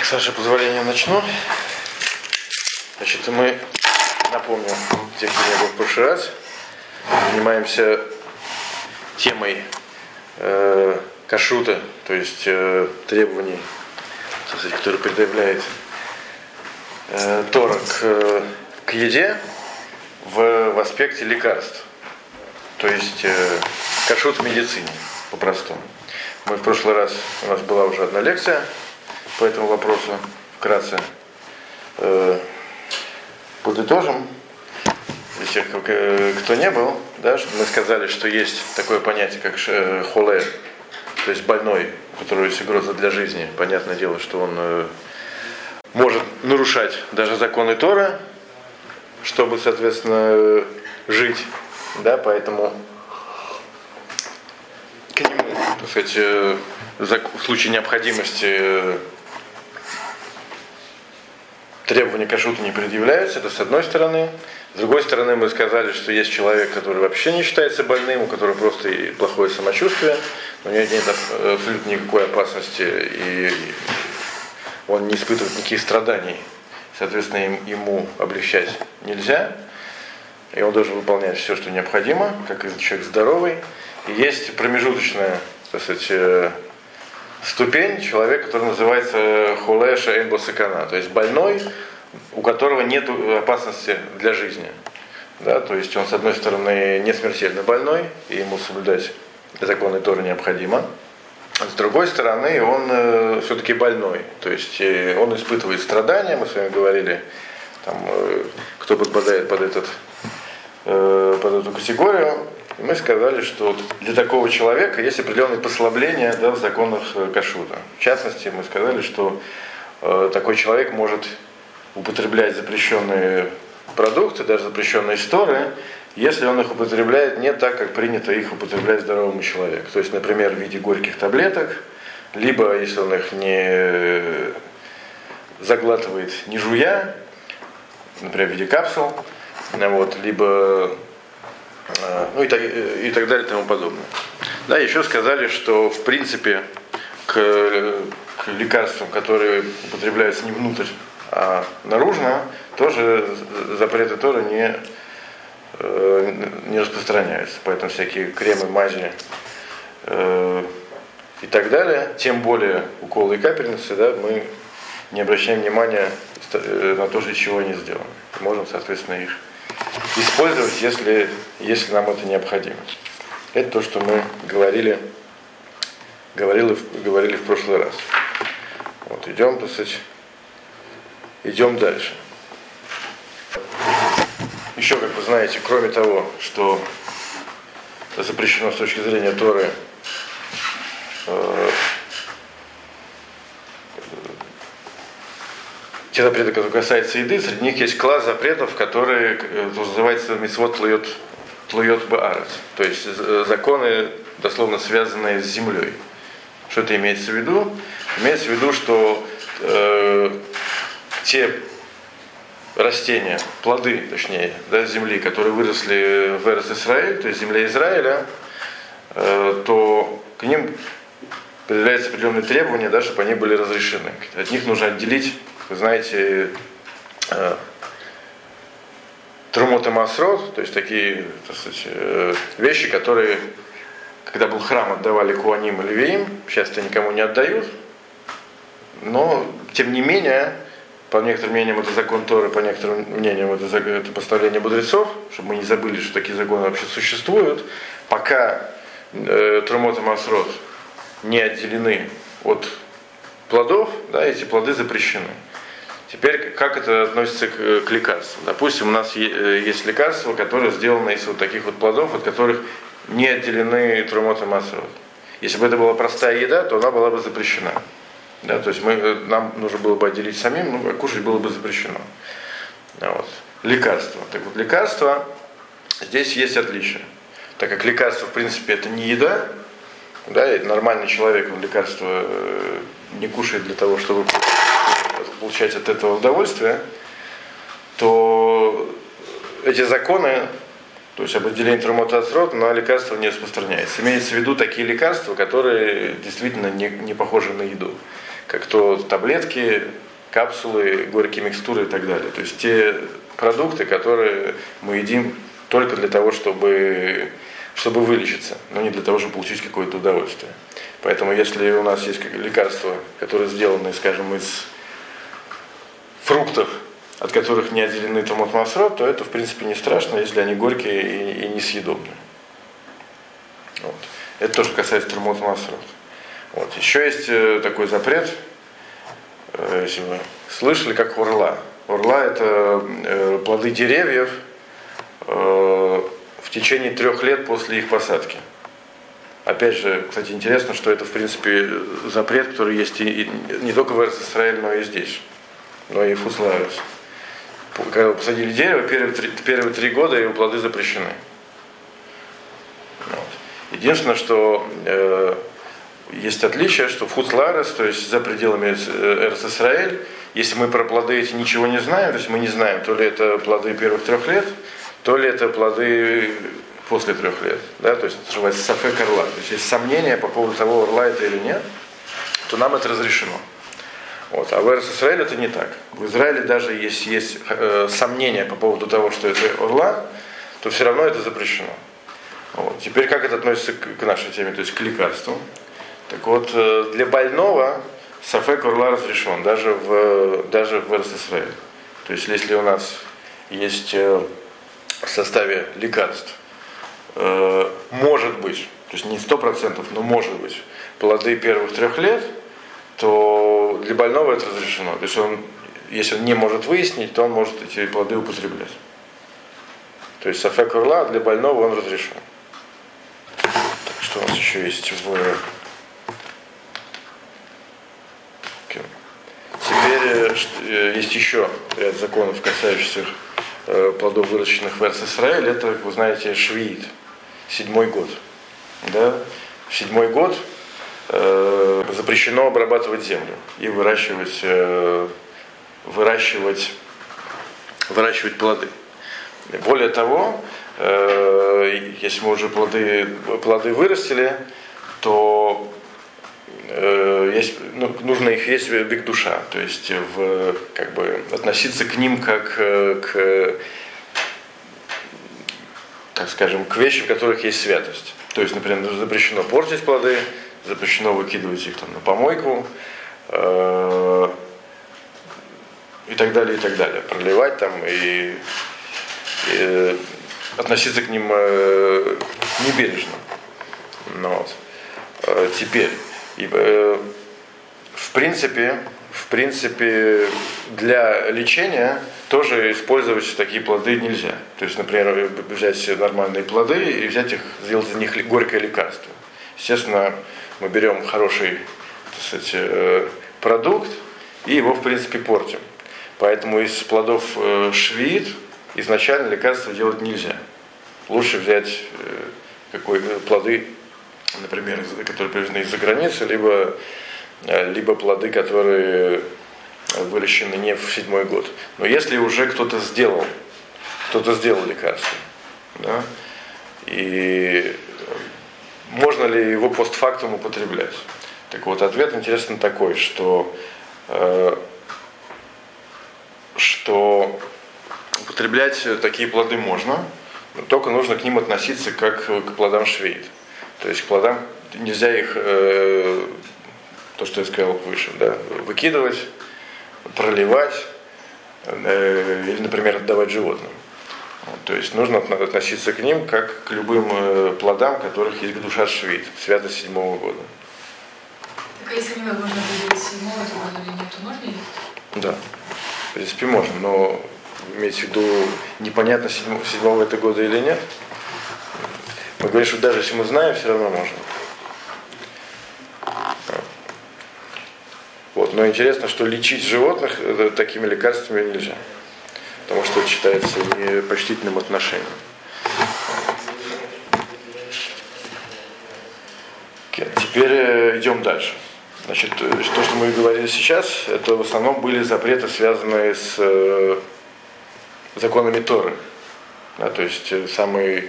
Так, с вашего позволения начну. Значит, мы, напомню, тех, кто не был в прошлый раз, занимаемся темой э, кашрута, то есть э, требований, сказать, которые предъявляет э, Тора к, э, к еде в, в аспекте лекарств. То есть э, кашрут в медицине, по-простому. Мы в прошлый раз, у нас была уже одна лекция по этому вопросу, вкратце э, подытожим. Для тех, э, кто не был, да, чтобы мы сказали, что есть такое понятие, как э, холе, то есть больной, у которого есть угроза для жизни. Понятное дело, что он э, может нарушать даже законы Тора, чтобы, соответственно, жить. Да, поэтому к нему, так сказать, в случае необходимости требования кашута не предъявляются, это с одной стороны. С другой стороны, мы сказали, что есть человек, который вообще не считается больным, у которого просто и плохое самочувствие, у него нет абсолютно никакой опасности, и он не испытывает никаких страданий. Соответственно, ему облегчать нельзя. И он должен выполнять все, что необходимо, как и человек здоровый. И есть промежуточная, так сказать, э, ступень человека, который называется хулеша эмбосакана, то есть больной, у которого нет опасности для жизни. Да, то есть он, с одной стороны, не смертельно больной, и ему соблюдать законы тоже необходимо. С другой стороны, он э, все-таки больной. То есть э, он испытывает страдания, мы с вами говорили, там, э, кто подпадает под, этот, э, под эту категорию. И мы сказали, что для такого человека есть определенные послабления да, в законах э, кашута. В частности, мы сказали, что э, такой человек может употреблять запрещенные продукты, даже запрещенные сторы, если он их употребляет не так, как принято их употреблять здоровому человеку. То есть, например, в виде горьких таблеток, либо если он их не заглатывает не жуя, например, в виде капсул, вот, либо Э, ну и так, и так далее и тому подобное. Да, еще сказали, что в принципе к, к лекарствам, которые употребляются не внутрь, а наружно, тоже запреты тоже не, э, не распространяются. Поэтому всякие кремы, мази э, и так далее, тем более уколы и капельницы, да, мы не обращаем внимания на то, для чего они сделаны. Можем, соответственно, их использовать, если, если нам это необходимо. Это то, что мы говорили, говорили, говорили в прошлый раз. Вот, идем, так сказать, идем дальше. Еще, как вы знаете, кроме того, что запрещено с точки зрения Торы э, те запреты, которые касаются еды, среди них есть класс запретов, которые э, называется мисвод тлует, тлует баарец. То есть э, законы, дословно связанные с землей. Что это имеется в виду? Имеется в виду, что э, те растения, плоды, точнее, да, земли, которые выросли в Эрс Израиль, то есть земля Израиля, э, то к ним предъявляются определенные требования, да, чтобы они были разрешены. От них нужно отделить вы знаете, э, Трумот и Масрот, то есть такие так сказать, э, вещи, которые, когда был храм, отдавали Куаним и Левиим, сейчас это никому не отдают, но, тем не менее, по некоторым мнениям это закон Торы, по некоторым мнениям это, это поставление мудрецов, чтобы мы не забыли, что такие законы вообще существуют, пока э, Трумот и Масрот не отделены от плодов, да, эти плоды запрещены. Теперь, как это относится к, к лекарствам? Допустим, у нас э, есть лекарства, которые сделаны из вот таких вот плодов, от которых не отделены трумот и. Если бы это была простая еда, то она была бы запрещена. Да, то есть мы, э, нам нужно было бы отделить самим, ну, а кушать было бы запрещено. Вот. Лекарства. Так вот, лекарства, здесь есть отличие. Так как лекарство, в принципе, это не еда, да, и нормальный человек лекарство э, не кушает для того, чтобы получать от этого удовольствие, то эти законы, то есть об отделении травматоцрот на лекарства не распространяется. Имеется в виду такие лекарства, которые действительно не, не похожи на еду. как то таблетки, капсулы, горькие микстуры и так далее. То есть те продукты, которые мы едим только для того, чтобы, чтобы вылечиться, но не для того, чтобы получить какое-то удовольствие. Поэтому если у нас есть лекарства, которые сделаны, скажем, из фруктов, от которых не отделены томат масрот, то это в принципе не страшно, если они горькие и, и несъедобные. Вот. Это тоже касается томат. Вот. Еще есть э, такой запрет, э, если вы слышали, как урла. Урла это э, плоды деревьев в течение трех лет после их посадки. Опять же, кстати, интересно, что это, в принципе, запрет, который есть и, не только в Израиле, но и здесь, но и в Фусларис. Когда посадили дерево, первые три, первые три года его плоды запрещены. Вот. Единственное, что э, есть отличие, что в Фуцларес, то есть за пределами Эрс Исраэль, если мы про плоды эти ничего не знаем, то есть мы не знаем, то ли это плоды первых трех лет, то ли это плоды после трех лет. Да? То есть называется сафек орла. То есть есть сомнения по поводу того, орла это или нет, то нам это разрешено. Вот. А в Израиле это не так. В Израиле даже если есть э, сомнения по поводу того, что это орла, то все равно это запрещено. Вот. Теперь как это относится к, к нашей теме, то есть к лекарству. Так вот, э, для больного сафек орла разрешен, даже в, даже в Израиле. То есть если у нас есть э, в составе лекарств э, может быть, то есть не сто процентов, но может быть, плоды первых трех лет, то для больного это разрешено. То есть он, если он не может выяснить, то он может эти плоды употреблять. То есть сафек урла для больного он разрешен. Так, что у нас еще есть в... Теперь э, есть еще ряд законов, касающихся э, плодов, выращенных в Эрс-Исраэль. Это, вы знаете, швиит седьмой год. Да? В седьмой год э, запрещено обрабатывать землю и выращивать, э, выращивать, выращивать плоды. Более того, э, если мы уже плоды, плоды вырастили, то э, есть, ну, нужно их есть в душа, то есть в, как бы, относиться к ним как э, к так скажем, к вещам, в которых есть святость. То есть, например, запрещено портить плоды, запрещено выкидывать их там на помойку э, и так далее, и так далее. Проливать там и, и относиться к ним э, небережно. Ну, вот. Э, теперь, и, э, в принципе, в принципе, для лечения тоже использовать такие плоды нельзя. То есть, например, взять нормальные плоды и взять их, сделать из них горькое лекарство. Естественно, мы берем хороший так сказать, э, продукт и его, в принципе, портим. Поэтому из плодов э, швид изначально лекарство делать нельзя. Лучше взять э, какой, плоды, например, которые привезены из-за границы, либо, либо плоды, которые выращены не в седьмой год. Но если уже кто-то сделал, кто-то сделал лекарство, да, и можно ли его постфактум употреблять? Так вот, ответ интересный такой, что, э, что употреблять такие плоды можно, но только нужно к ним относиться как к плодам швейд. То есть к плодам нельзя их, э, то, что я сказал выше, да, выкидывать, проливать э, или, например, отдавать животным. Вот, то есть нужно относиться к ним как к любым э, плодам, которых есть душа швид, святость седьмого года. Так а если невозможно выделить седьмого года или нет, то можно есть? Да, в принципе можно, но имеется в виду непонятно седьмого, седьмого это года или нет. Мы говорим, что даже если мы знаем, все равно можно. Вот. Но интересно, что лечить животных э, такими лекарствами нельзя. Что считается непочтительным отношением. Теперь э, идем дальше. Значит, э, то, что мы говорили сейчас, это в основном были запреты, связанные с э, законами Торы. Да, то есть самые,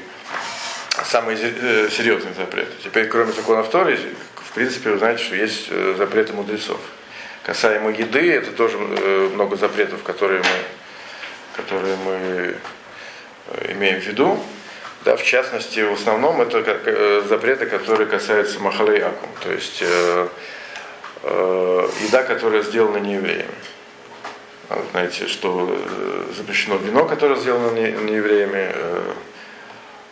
самые серьезные запреты. Теперь, кроме законов Торы, в принципе, вы знаете, что есть запреты мудрецов. Касаемо еды, это тоже много запретов, которые мы, которые мы э, имеем в виду. Да, в частности, в основном это как, э, запреты, которые касаются махалей акум, то есть э, э, еда, которая сделана не евреями. Знаете, что запрещено вино, которое сделано не, не евреями, э,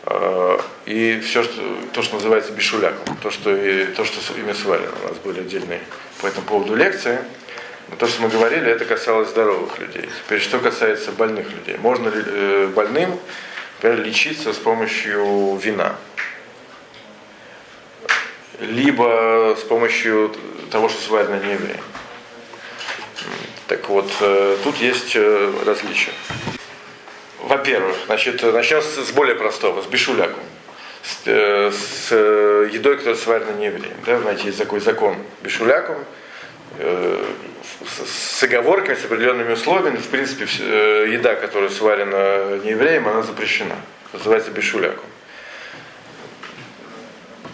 э, и все, что, то, что называется бишуляком, то, что, и, то, что ими сварено. У нас были отдельные по этому поводу лекции. Но то, что мы говорили, это касалось здоровых людей. Теперь, что касается больных людей. Можно ли э, больным например, лечиться с помощью вина? Либо с помощью того, что сварено не евреем. Так вот, э, тут есть э, различия. Во-первых, значит, начнем с более простого, с бешуляком. С, э, с едой, которая сварена не евреем. Да, знаете, есть такой закон бешуляком, с оговорками, с определенными условиями, в принципе, еда, которая сварена не евреем, она запрещена. Называется бешуляком.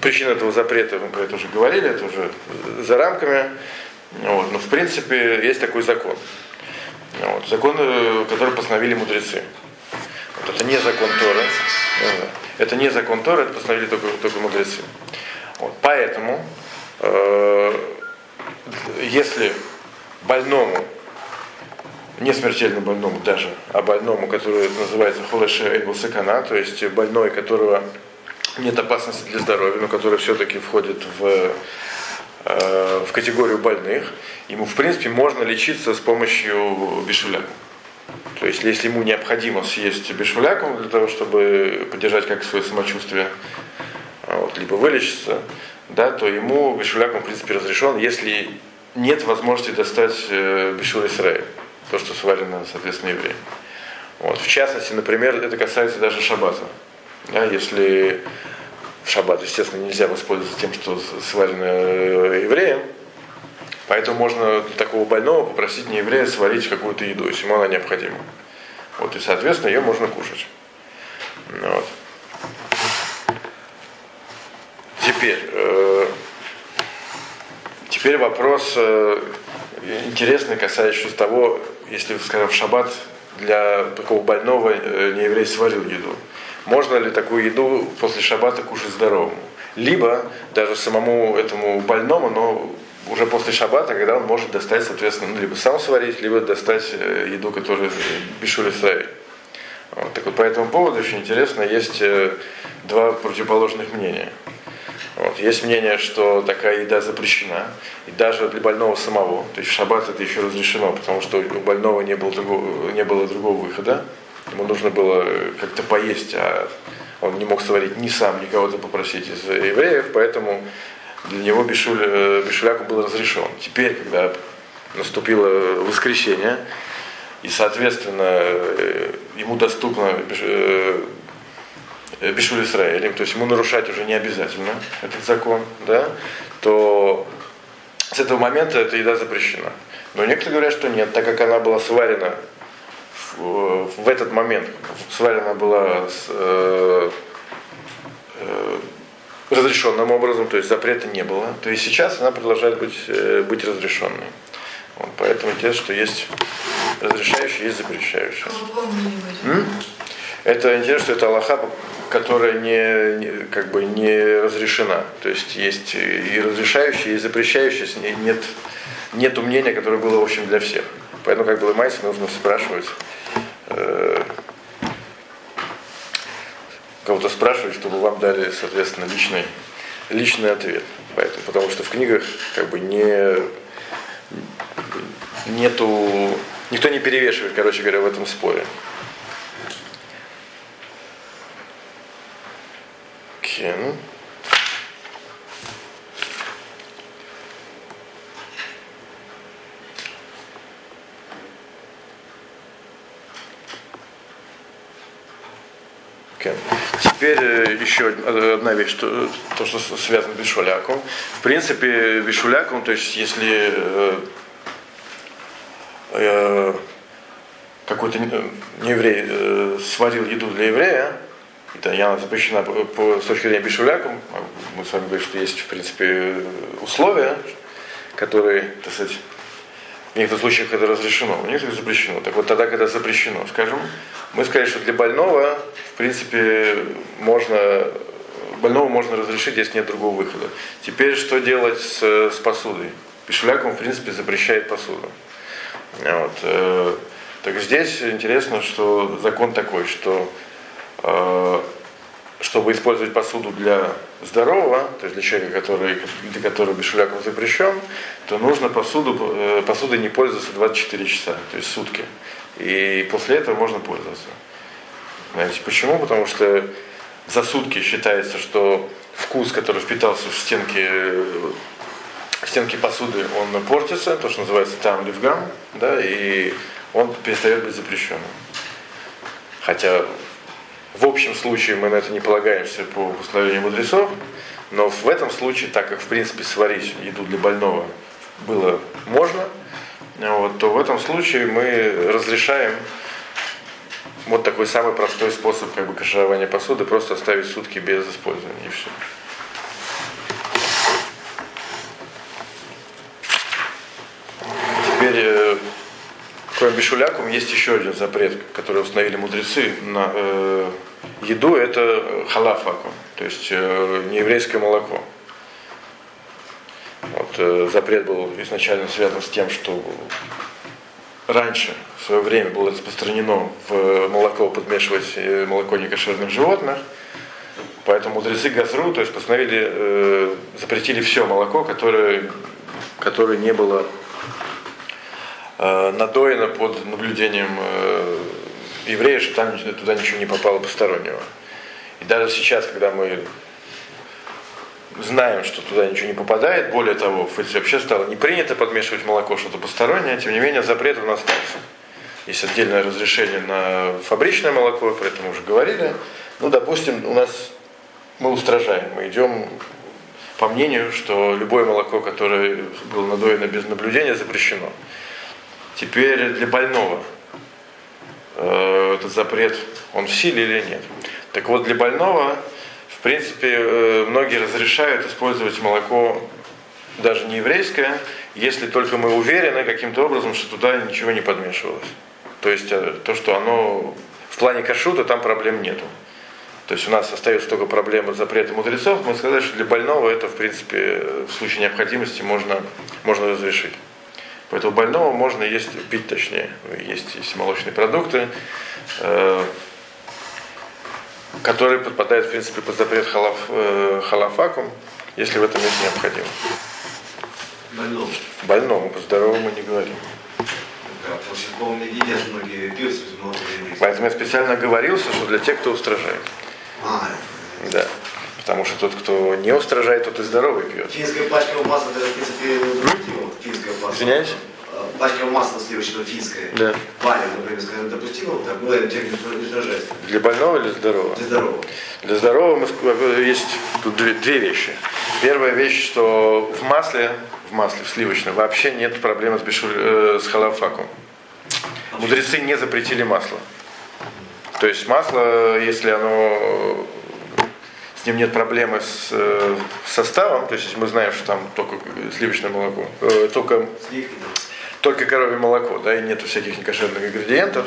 Причина этого запрета, мы про это уже говорили, это уже за рамками. Вот. Но в принципе есть такой закон. Вот. Закон, э, который постановили мудрецы. Вот. Это не закон Тора. Это не закон Тора, это постановили только, только мудрецы. Вот. Поэтому, э, если больному, не смертельно больному даже, а больному, который называется холеше эйбусакана, то есть больной, которого нет опасности для здоровья, но который все-таки входит в Э, в категорию больных, ему в принципе можно лечиться с помощью бешуляка. То есть если ему необходимо съесть бешуляку для того, чтобы поддержать как свое самочувствие, вот, либо вылечиться, да, то ему бешуляком в принципе разрешен, если нет возможности достать э, бешуль Исраиль, то, что сварено, соответственно, евреем. Вот. В частности, например, это касается даже шаббата. Да, если в шаббат, естественно, нельзя воспользоваться тем, что сварено э, евреем. Поэтому можно такого больного попросить не еврея сварить какую-то еду, если ему она необходима. Вот, и, соответственно, ее можно кушать. Вот. Теперь, э, теперь вопрос э, интересный, касающийся того, если, скажем, в шаббат для такого больного э, нееврей сварил еду можно ли такую еду после шаббата кушать здоровому. Либо даже самому этому больному, но уже после шаббата, когда он может достать, соответственно, ну, либо сам сварить, либо достать э, еду, которую бешули ставить. Вот. Так вот, по этому поводу очень интересно, есть два противоположных мнения. Вот. Есть мнение, что такая еда запрещена, и даже для больного самого. То есть в шаббат это еще разрешено, потому что у больного не было другого, не было другого выхода. Ему нужно было как-то поесть, а он не мог сварить ни сам, ни кого-то попросить из евреев, поэтому для него бешуль, э, бешуляку был разрешен. Теперь, когда наступило воскресенье, и, соответственно, э, ему доступно э, Бешуль Израилем, то есть ему нарушать уже не обязательно этот закон, да, то с этого момента эта еда запрещена. Но некоторые говорят, что нет, так как она была сварена в этот момент сварена была с, э, э, разрешенным образом, то есть запрета не было, то и сейчас она продолжает быть, э, быть разрешенной. Вот, поэтому интересно, что есть разрешающие, есть запрещающие. Это интересно, что это Аллаха, которая не, как бы не разрешена. То есть есть и разрешающие, и запрещающие, нет, нет мнения, которое было в общем для всех. Поэтому как бы Майсе нужно спрашивать, э, кого-то спрашивать, чтобы вам дали, соответственно, личный, личный ответ. Поэтому, потому что в книгах как бы не нету, никто не перевешивает, короче говоря, в этом споре. Кен. Теперь э, еще одна вещь, то, то что связано с бешуляком. В принципе, бешуляком, то есть если э, э, какой-то нееврей э, сварил еду для еврея, это я запрещена по, по, с точки зрения бешуляком, мы с вами говорим, что есть в принципе условия, которые, так сказать, В некоторых случаях это разрешено, в некоторых запрещено. Так вот тогда, когда запрещено, скажем, мы сказали, что для больного, в принципе, можно больного можно разрешить, если нет другого выхода. Теперь что делать с, с посудой? Пишуляком, в принципе, запрещает посуду. Вот. Э, так здесь интересно, что закон такой, что э, чтобы использовать посуду для здорового, то есть для человека, который, для которого бешуляков запрещен, то нужно посуду, э, посудой не пользоваться 24 часа, то есть сутки. И после этого можно пользоваться. Знаете почему? Потому что за сутки считается, что вкус, который впитался в стенки, в стенки посуды, он портится, то, что называется там ливгам, да, и он перестает быть запрещенным. Хотя в общем случае мы на это не полагаемся по установлению мудрецов, но в этом случае, так как в принципе сварить еду для больного было можно, вот, то в этом случае мы разрешаем вот такой самый простой способ как бы каширования посуды, просто оставить сутки без использования и все. Теперь, э, кроме бешулякум, есть еще один запрет, который установили мудрецы на э, еду, это халафаку, то есть э, нееврейское молоко. Вот, э, запрет был изначально связан с тем, что раньше, в свое время, было распространено в молоко подмешивать э, молоко некошерных животных. Поэтому мудрецы Газру, то есть постановили, э, запретили все молоко, которое, которое не было э, надоено под наблюдением э, еврея, что там туда ничего не попало постороннего. И даже сейчас, когда мы знаем, что туда ничего не попадает. Более того, в вообще стало не принято подмешивать молоко что-то постороннее, тем не менее запрет он остался. Есть отдельное разрешение на фабричное молоко, про это мы уже говорили. Ну, допустим, у нас мы устражаем, мы идем по мнению, что любое молоко, которое было надоено без наблюдения, запрещено. Теперь для больного э, этот запрет, он в силе или нет? Так вот, для больного принципе, э, многие разрешают использовать молоко даже не еврейское, если только мы уверены каким-то образом, что туда ничего не подмешивалось. То есть э, то, что оно в плане кашрута, там проблем нету. То есть у нас остается только проблема запрета мудрецов. Мы сказали, что для больного это, в принципе, в случае необходимости можно, можно разрешить. Поэтому больного можно есть, пить точнее. Есть, есть молочные продукты. Э, который подпадает, в принципе, под запрет халаф, э, халафакум, если в этом есть необходимость. Больному. Больному, по здоровому не говорим. Поэтому я специально оговорился, что для тех, кто устражает. А, да. Потому что тот, кто не устражает, тот и здоровый пьет. Финская пачка масла, это, в принципе, пачка. Извиняюсь? Пачка масла сливочного финское. Да. Валя, например, скажем, допустимо, так, ну, это тех, кто не устражает. Для больного или здорового? Для здорового. Для здорового мы ск- есть тут две, две вещи. Первая вещь, что в масле, в масле, в сливочном, вообще нет проблемы с, бешуль, э, с халафаком. Мудрецы не запретили масло. То есть масло, если оно с ним нет проблемы с э, составом, то есть мы знаем, что там только сливочное молоко, э, только, только коровье молоко, да, и нету всяких некошерных ингредиентов,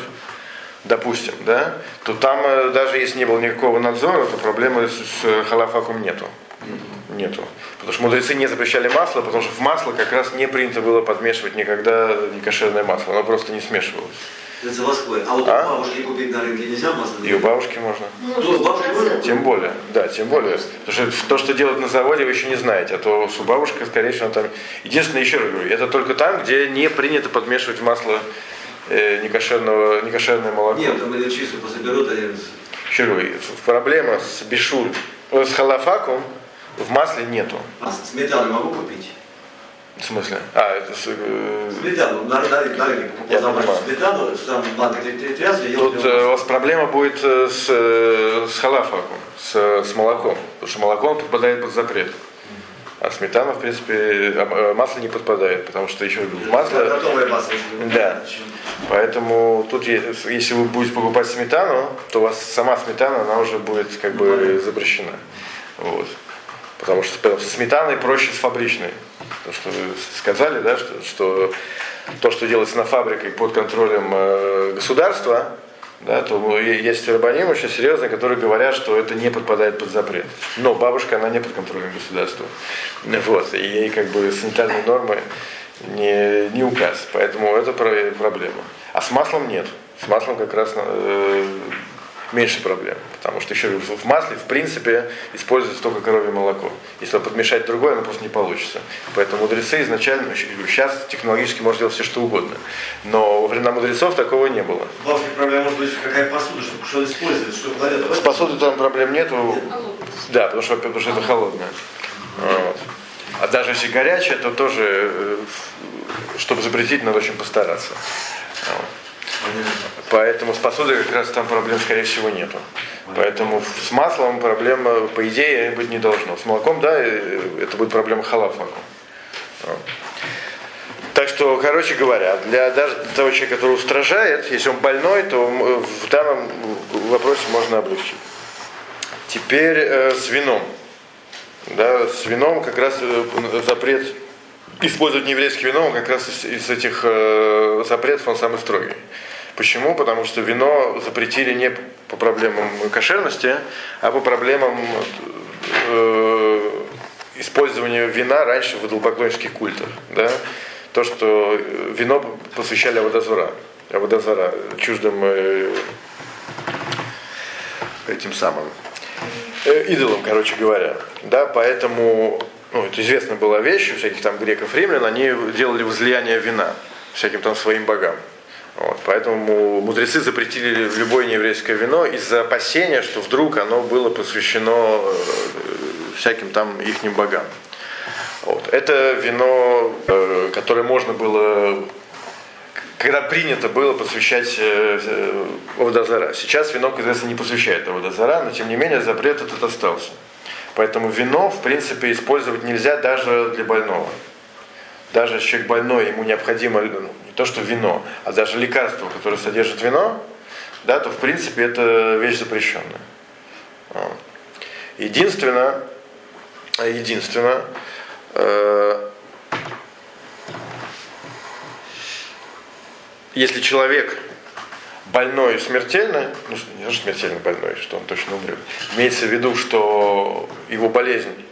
допустим, да, то там э, даже если не было никакого надзора, то проблемы с, с халафаком нету. Нету. Потому что мудрецы не запрещали масло, потому что в масло как раз не принято было подмешивать никогда некошерное масло. Оно просто не смешивалось. Это заводское. А вот А? у бабушки купить на рынке нельзя масло? И у бабушки можно. Ну, у бабушки можно? Тем более, да, тем более. Потому что то, что делают на заводе, вы еще не знаете. А то с бабушкой, скорее всего, там... Единственное, еще раз говорю, это только там, где не принято подмешивать масло э, некошерного, некошерное молоко. Нет, там или чистую пособерут, они... Еще говорю, проблема с бешуль, э, с халафаком в масле нету. А сметану могу купить? В смысле? А, это с, э, Сметану, на, на, на рынке Я покупал домашнюю понимаю. сметану, там банка трясли, я Тут э, у вас проблема будет э, с, с халафаком, с, с молоком. Потому что молоко подпадает под запрет. А сметана, в принципе, масло не подпадает, потому что еще масло. Готовое масло. Да. Поэтому тут, если вы будете покупать сметану, то у вас сама сметана, она уже будет как Ну, бы понятно. запрещена. Вот. Потому что со сметаной проще с фабричной. То, что вы сказали, да, что, что то, что делается на фабрике под контролем э, государства, да, то есть рабаним очень серьезные, которые говорят, что это не подпадает под запрет. Но бабушка, она не под контролем государства. Вот, и ей как бы санитарные нормы не, не указ. Поэтому это проблема. А с маслом нет. С маслом как раз э, меньше проблем. Потому что еще в масле, в принципе, используется только коровье молоко. Если подмешать другое, оно просто не получится. Поэтому мудрецы изначально, сейчас технологически можно делать все, что угодно. Но во времена мудрецов такого не было. Главная проблема может быть, какая посуда, чтобы что использовать, что кладет. С посудой там проблем нету. Нет. Да, потому что, потому что это холодное. Вот. А даже если горячее, то тоже, э, чтобы запретить, надо очень постараться. Вот. Поэтому с посудой как раз там проблем, скорее всего, нету. Поэтому с маслом проблема, по идее, быть не должно. С молоком, да, это будет проблема молоком. Так что, короче говоря, для даже того человека, который устражает, если он больной, то в данном вопросе можно облегчить. Теперь э, с вином. Да, с вином как раз э, запрет использовать нееврейское вино, он как раз из, из этих э, запретов он самый строгий. Почему? Потому что вино запретили не по проблемам кошерности, а по проблемам э, использования вина раньше в идолопоклоннических культах. Да? То, что вино посвящали Аводозора, Аводозора чуждым э, этим самым э, идолам, короче говоря. Да? Поэтому ну, это известная была вещь у всяких там греков, римлян, они делали возлияние вина всяким там своим богам. Вот, поэтому мудрецы запретили любое нееврейское вино из-за опасения, что вдруг оно было посвящено э, всяким там ихним богам. Вот. Это вино, э, которое можно было, когда принято было посвящать э, Овдозара. Сейчас вино, как известно, не посвящает Овдозара, но тем не менее запрет этот остался. Поэтому вино, в принципе, использовать нельзя даже для больного. Даже человек больной, ему необходимо ну, то, что вино, а даже лекарство, которое содержит вино, да, то в принципе это вещь запрещенная. Единственное, единственное, э, если человек больной смертельно, ну не смертельно больной, что он точно умрет, имеется в виду, что его болезнь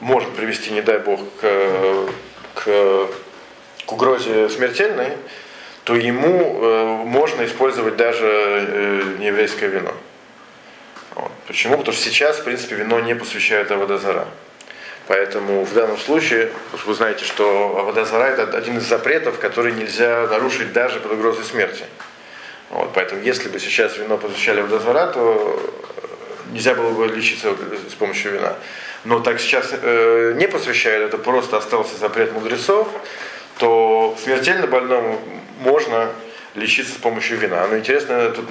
может привести, не дай бог, к, к к угрозе смертельной, то ему э, можно использовать даже э, нееврейское вино. Вот. Почему? Потому что сейчас, в принципе, вино не посвящают Аводозара. Поэтому в данном случае, вы знаете, что Аводозара это один из запретов, который нельзя нарушить даже под угрозой смерти. Вот, поэтому если бы сейчас вино посвящали Аводозара, то нельзя было бы лечиться с помощью вина. Но так сейчас э, не посвящают, это просто остался запрет мудрецов то смертельно больному можно лечиться с помощью вина. Но интересно, тут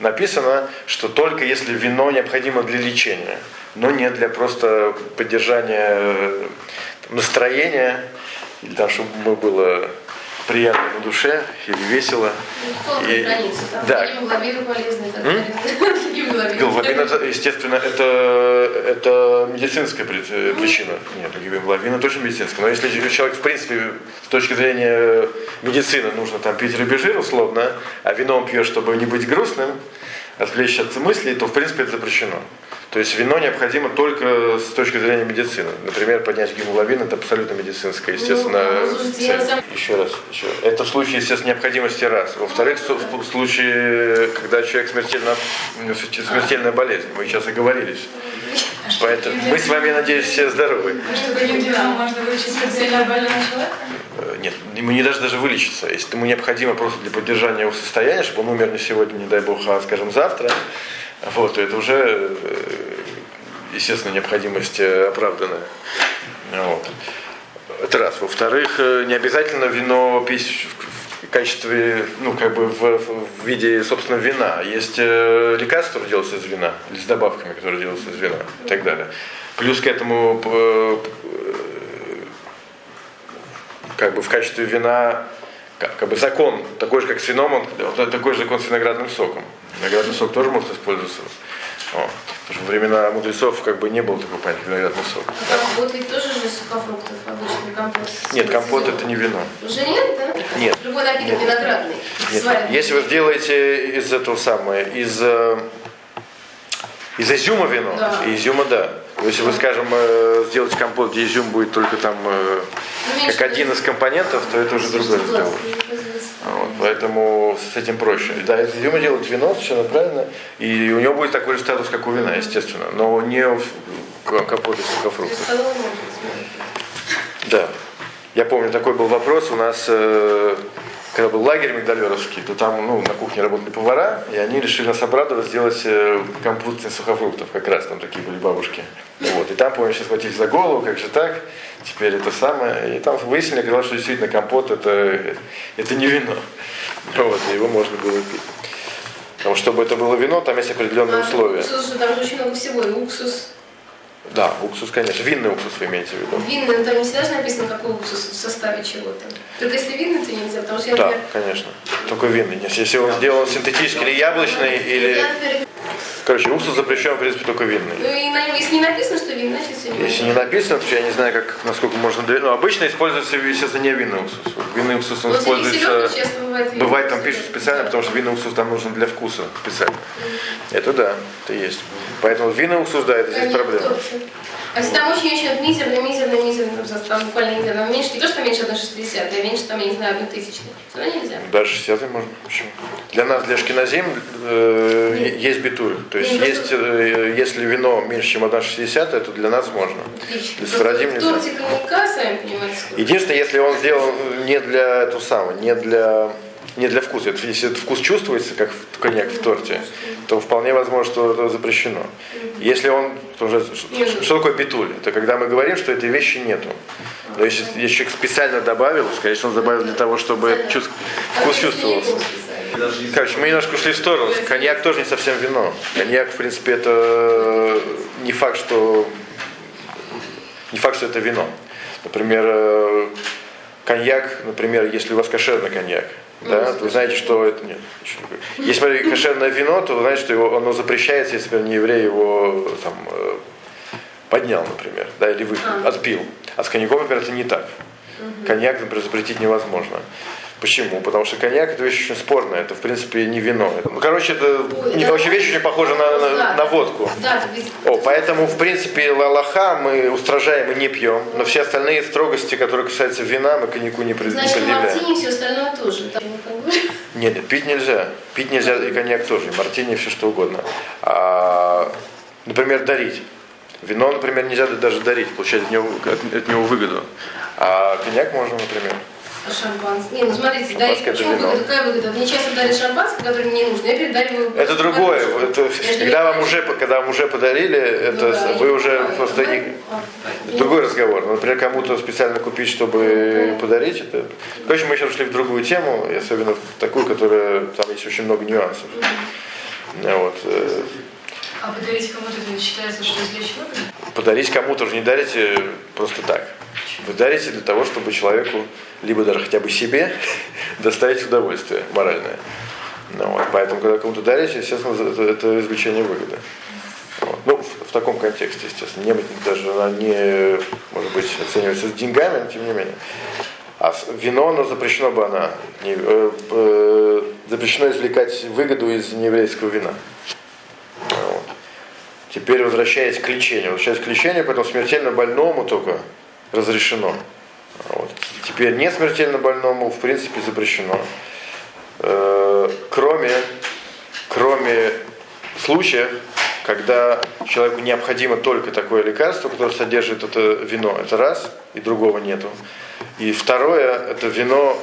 написано, что только если вино необходимо для лечения, но не для просто поддержания э, настроения, или там, чтобы было приятно на душе или весело. И, границы, да? да. Гемоглобин полезный. Гемоглобин, это, естественно, это, это медицинская причина. Нет, гемоглобин это точно медицинская. Но если человек, в принципе, с точки зрения медицины, нужно там пить рыбий условно, а вино он пьет, чтобы не быть грустным, отвлечься от мыслей, то, в принципе, это запрещено. То есть вино необходимо только с точки зрения медицины. Например, поднять гемоглобин это абсолютно медицинское, естественно. Ну, слушайте, Еще раз, еще. Это в случае, естественно, необходимости раз. Во-вторых, в случае, когда человек смертельно, смертельная болезнь. Мы сейчас оговорились. Поэтому мы с вами, надеюсь, все здоровы. Чтобы можно вылечить смертельно больного человека? Э, нет, ему не даже даже вылечиться. Если ему необходимо просто для поддержания его состояния, чтобы он умер не сегодня, не дай бог, а, скажем, завтра, вот, это уже, э, естественно, необходимость э, оправданная. Вот. Это раз. Во-вторых, не обязательно вино пить в качестве, ну, как бы в, в виде, собственно, вина. Есть лекарства, которые делаются из вина, или с добавками, которые делаются из вина и так далее. Плюс к этому как бы в качестве вина как, как бы закон такой же, как с вином, он, такой же закон с виноградным соком. Виноградный сок тоже может использоваться О. Потому что во времена мудрецов как бы не было такого понятия виноградный сок. А компот ведь тоже же сухофруктов обычный компот. Нет, компот это не вино. Уже нет, да? Нет. Любой напиток Нет. виноградный. Нет. Если вы сделаете из этого самое, из, э, из изюма вино, Да. изюма да. Если вы, скажем, э, сделаете компот, где изюм будет только там э, Ну, как один из компонентов, то это уже другой разговор. Вот, поэтому с этим проще. Да, из изюма делают вино, совершенно правильно. И у него будет такой же статус, как у вина, естественно. Но не в- компот из сухофруктов. Да. Я помню, такой был вопрос у нас, э, когда был лагерь мигдалеровский, то там ну, на кухне работали повара, и они решили нас обрадовать сделать э, компот из сухофруктов, как раз там такие были бабушки. Вот. И там, помню, все схватились за голову, как же так, теперь это самое. И там выяснили, оказалось, что действительно компот это, это не вино. Вот, его можно было пить. Потому что, чтобы это было вино, там есть определенные условия. Уксус же, там же очень много всего. И уксус. Да, уксус, конечно. Винный уксус вы имеете в виду. Винный, но там не всегда же написано, какой уксус в составе чего-то. Только если винный, то нельзя, потому что я, Да, например, конечно. Только винный. Если- Если он сделан синтетический или яблочный, или... я, например, Короче, уксус запрещен, в принципе, только винный. ну и если не написано, что винный, значит все не Если не написано, то я не знаю, как, насколько можно доверять. Но обычно используется, естественно, не винный уксус. Винный уксус, он среди используется... селедок часто бывает Бывает, там пишут специально, потому что винный уксус там нужен для вкуса специально. Это да, это есть. Поэтому винный уксус, да, это здесь Они проблема. А если там очень-очень мизерный, мизерный, мизерный, там, буквально нельзя, там меньше, не то, что меньше 1,60, а меньше, там, я не знаю, 1 тысячной. Все равно нельзя. Даже 60 можно. Почему? Для нас, для шкиназим, э, есть битуль. То есть, есть, э, если вино меньше, чем 1,60, это для нас можно. Для сфарадим нельзя. торте коньяка, сами понимаете. Единственное, если он сделан не для этого самого, не для не для вкуса. Это, если этот вкус чувствуется, как в- коньяк в торте, то вполне возможно, что это запрещено. Если он, что, что, что такое битуль? Это когда мы говорим, что этой вещи нету. Но если, если человек специально добавил, скорее всего, он добавил для того, чтобы чувств- вкус чувствовался. Короче, мы немножко ушли в сторону. Коньяк тоже не совсем вино. Коньяк, в принципе, это не факт, что не факт, что это вино. Например, э, коньяк, например, если у вас кошерный коньяк, да, то вы знаете, что это нет. Если смотри, кошерное вино, то вы знаете, что его, оно запрещается, если например, не еврей его там э, поднял, например, да, или выпил, А. отпил. А с коньяком, например, это не так. Коньяк, например, запретить невозможно. Почему? Потому что коньяк это вещь очень спорная, это в принципе не вино. Ну, короче, это Ой, не, это- вообще вещь очень похожа на, на- Да. на водку. Да, О, поэтому, в принципе, лалаха мы устражаем и не пьем, но все остальные строгости, которые касаются вина, мы коньяку не, не Значит, предъявляем. мартини и все остальное тоже. Нет, нет, пить нельзя. Пить нельзя и коньяк тоже, и мартини, все что угодно. А, например, дарить. Вино, например, нельзя даже дарить, получать от него, от, от него выгоду. А коньяк можно, например. Шампанское. Не, ну смотрите, вино. выгода? Какая выгода? Мне часто дарят шампанское, которое мне не нужно. Я передариваю. Это другое. Это, когда, вам уже, когда вам уже подарили, это Ну да, вы уже понимаю. просто не, А, Другой разговор. Например, кому-то специально купить, чтобы подарить это. Короче, мы сейчас ушли в другую тему, и особенно в такую, которая там есть очень много нюансов. Ну, Вот. э, А подарить кому-то это считается, что извлечь выгоду? Подарить кому-то же не дарите просто так. Вы дарите для того, чтобы человеку, либо даже хотя бы себе, доставить удовольствие моральное. Ну, вот. Поэтому, когда кому-то дарите, естественно, это, это извлечение выгоды. Вот. Ну, в, в таком контексте, естественно. Не, даже она не, может быть, оценивается с деньгами, но тем не менее. А вино, оно запрещено бы она. Не- э, э, запрещено извлекать выгоду из нееврейского вина. Вот. Теперь возвращаясь к лечению. Возвращаясь к лечению, поэтому смертельно больному только разрешено. Вот. Теперь не смертельно больному, в принципе, запрещено. Э, Кроме, кроме случаев, когда человеку необходимо только такое лекарство, которое содержит это вино. Это раз, и другого нету. И второе, это вино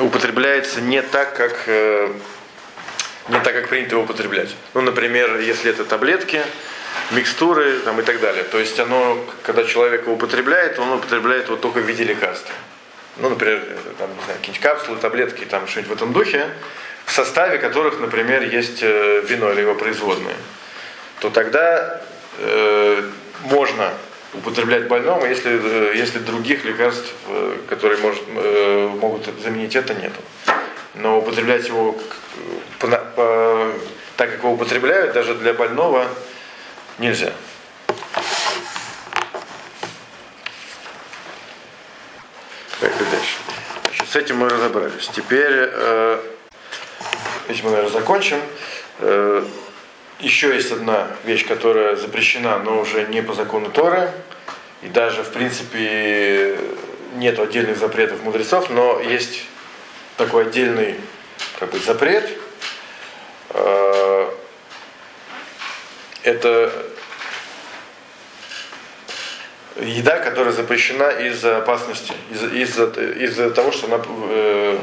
употребляется не так, как э, не так, как принято его употреблять. Ну, например, если это таблетки, микстуры там, и так далее. То есть оно, когда человек его употребляет, он употребляет его только в виде лекарства. Ну, например, там, не знаю, какие-нибудь капсулы, таблетки, там что-нибудь в этом духе, в составе которых, например, есть э, вино или его производные. То тогда э, можно употреблять больному, если, э, если других лекарств, э, которые может, э, могут заменить это, нету. Но употреблять его по так как его употребляют, даже для больного нельзя. Поехали дальше. Значит, с этим мы разобрались. Теперь, э, если мы, наверное, закончим, э, еще есть одна вещь, которая запрещена, но уже не по закону Торы. И даже, в принципе, нет отдельных запретов мудрецов, но есть такой отдельный как бы, запрет. Э, Это еда, которая запрещена из-за опасности, из- из-за, из-за того, что она, э,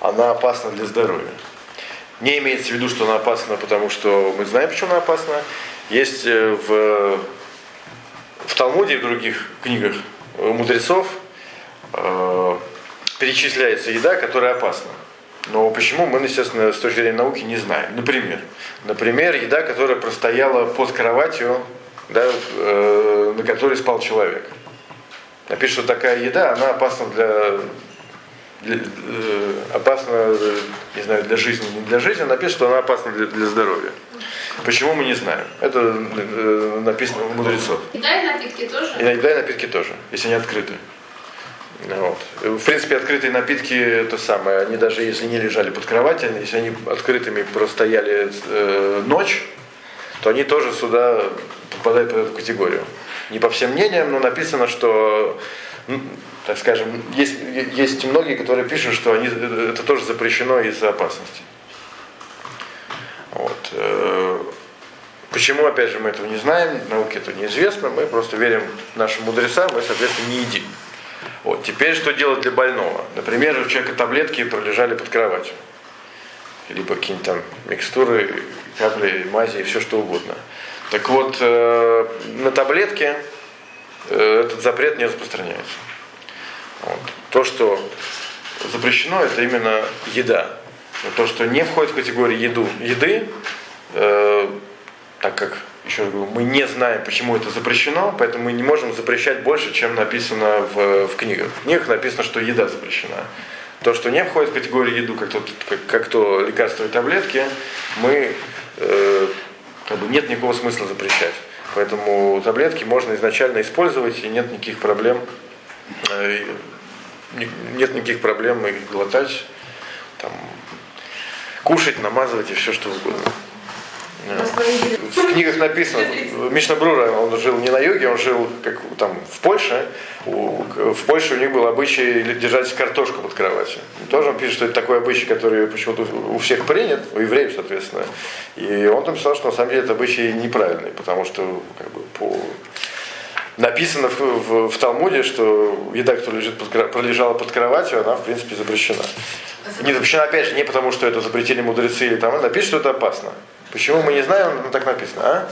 она опасна для здоровья. Не имеется в виду, что она опасна, потому что мы знаем, почему она опасна. Есть э, в, в Талмуде и в других книгах э, мудрецов э, перечисляется еда, которая опасна. Но почему, мы, естественно, с точки зрения науки не знаем. Например, например еда, которая простояла под кроватью, да, э, на которой спал человек. Напишет, что такая еда, она опасна для, для, э, опасна, не знаю, для жизни, не для жизни, напишет, что она опасна для, для здоровья. Почему мы не знаем? Это э, написано у мудрецов. Еда и напитки тоже? И еда и напитки тоже, если они открыты. Вот. В принципе, открытые напитки это самое, они даже если не лежали под кроватью, если они открытыми простояли э, ночь, то они тоже сюда попадают в эту категорию. Не по всем мнениям, но написано, что, ну, так скажем, есть, есть многие, которые пишут, что они, это тоже запрещено из-за опасности. Вот. э, Почему, опять же, мы этого не знаем, науке это неизвестно, мы просто верим нашим мудрецам, мы, соответственно, не едим. Вот. Теперь что делать для больного? Например, у человека таблетки пролежали под кроватью. Либо какие-нибудь там микстуры, капли, мази и все что угодно. Так вот, э, на таблетке э, этот запрет не распространяется. Вот. То, что запрещено, это именно еда. Но то, что не входит в категорию еду, еды, э, так как, еще раз говорю, мы не знаем, почему это запрещено, поэтому мы не можем запрещать больше, чем написано в, в книгах. В книгах написано, что еда запрещена. То, что не входит в категорию еду, как то, как, как то лекарства и таблетки, мы э, как бы нет никакого смысла запрещать. Поэтому таблетки можно изначально использовать, и нет никаких проблем, э, не- нет никаких проблем их глотать, там, кушать, намазывать и все что угодно. Да. В книгах написано, Мишнабрура, он жил не на юге, он жил как там в Польше. У- в Польше у них был обычай держать картошку под кроватью. Тоже он пишет, что это такой обычай, который почему-то у всех принят, у евреев, соответственно. И он там писал, что на самом деле это обычай неправильный, потому что как бы, по... написано в, в- в Талмуде, что еда, которая лежит под, пролежала под кроватью, она в принципе запрещена. Не запрещена, опять же, не потому, что это запретили мудрецы или там, а напишут, что это опасно. Почему мы не знаем, но так написано, а?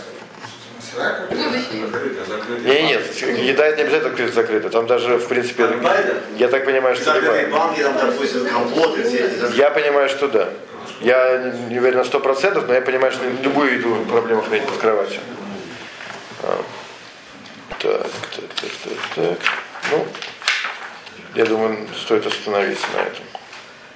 Не, нет, еда это не обязательно закрыто. Там даже, в принципе, я так понимаю, что да. Я понимаю, что да. Я не- уверен на сто процентов, но я понимаю, что любую еду проблема хранить под кроватью. А. Так, так, так, так, так. Ну, я думаю, стоит остановиться на этом.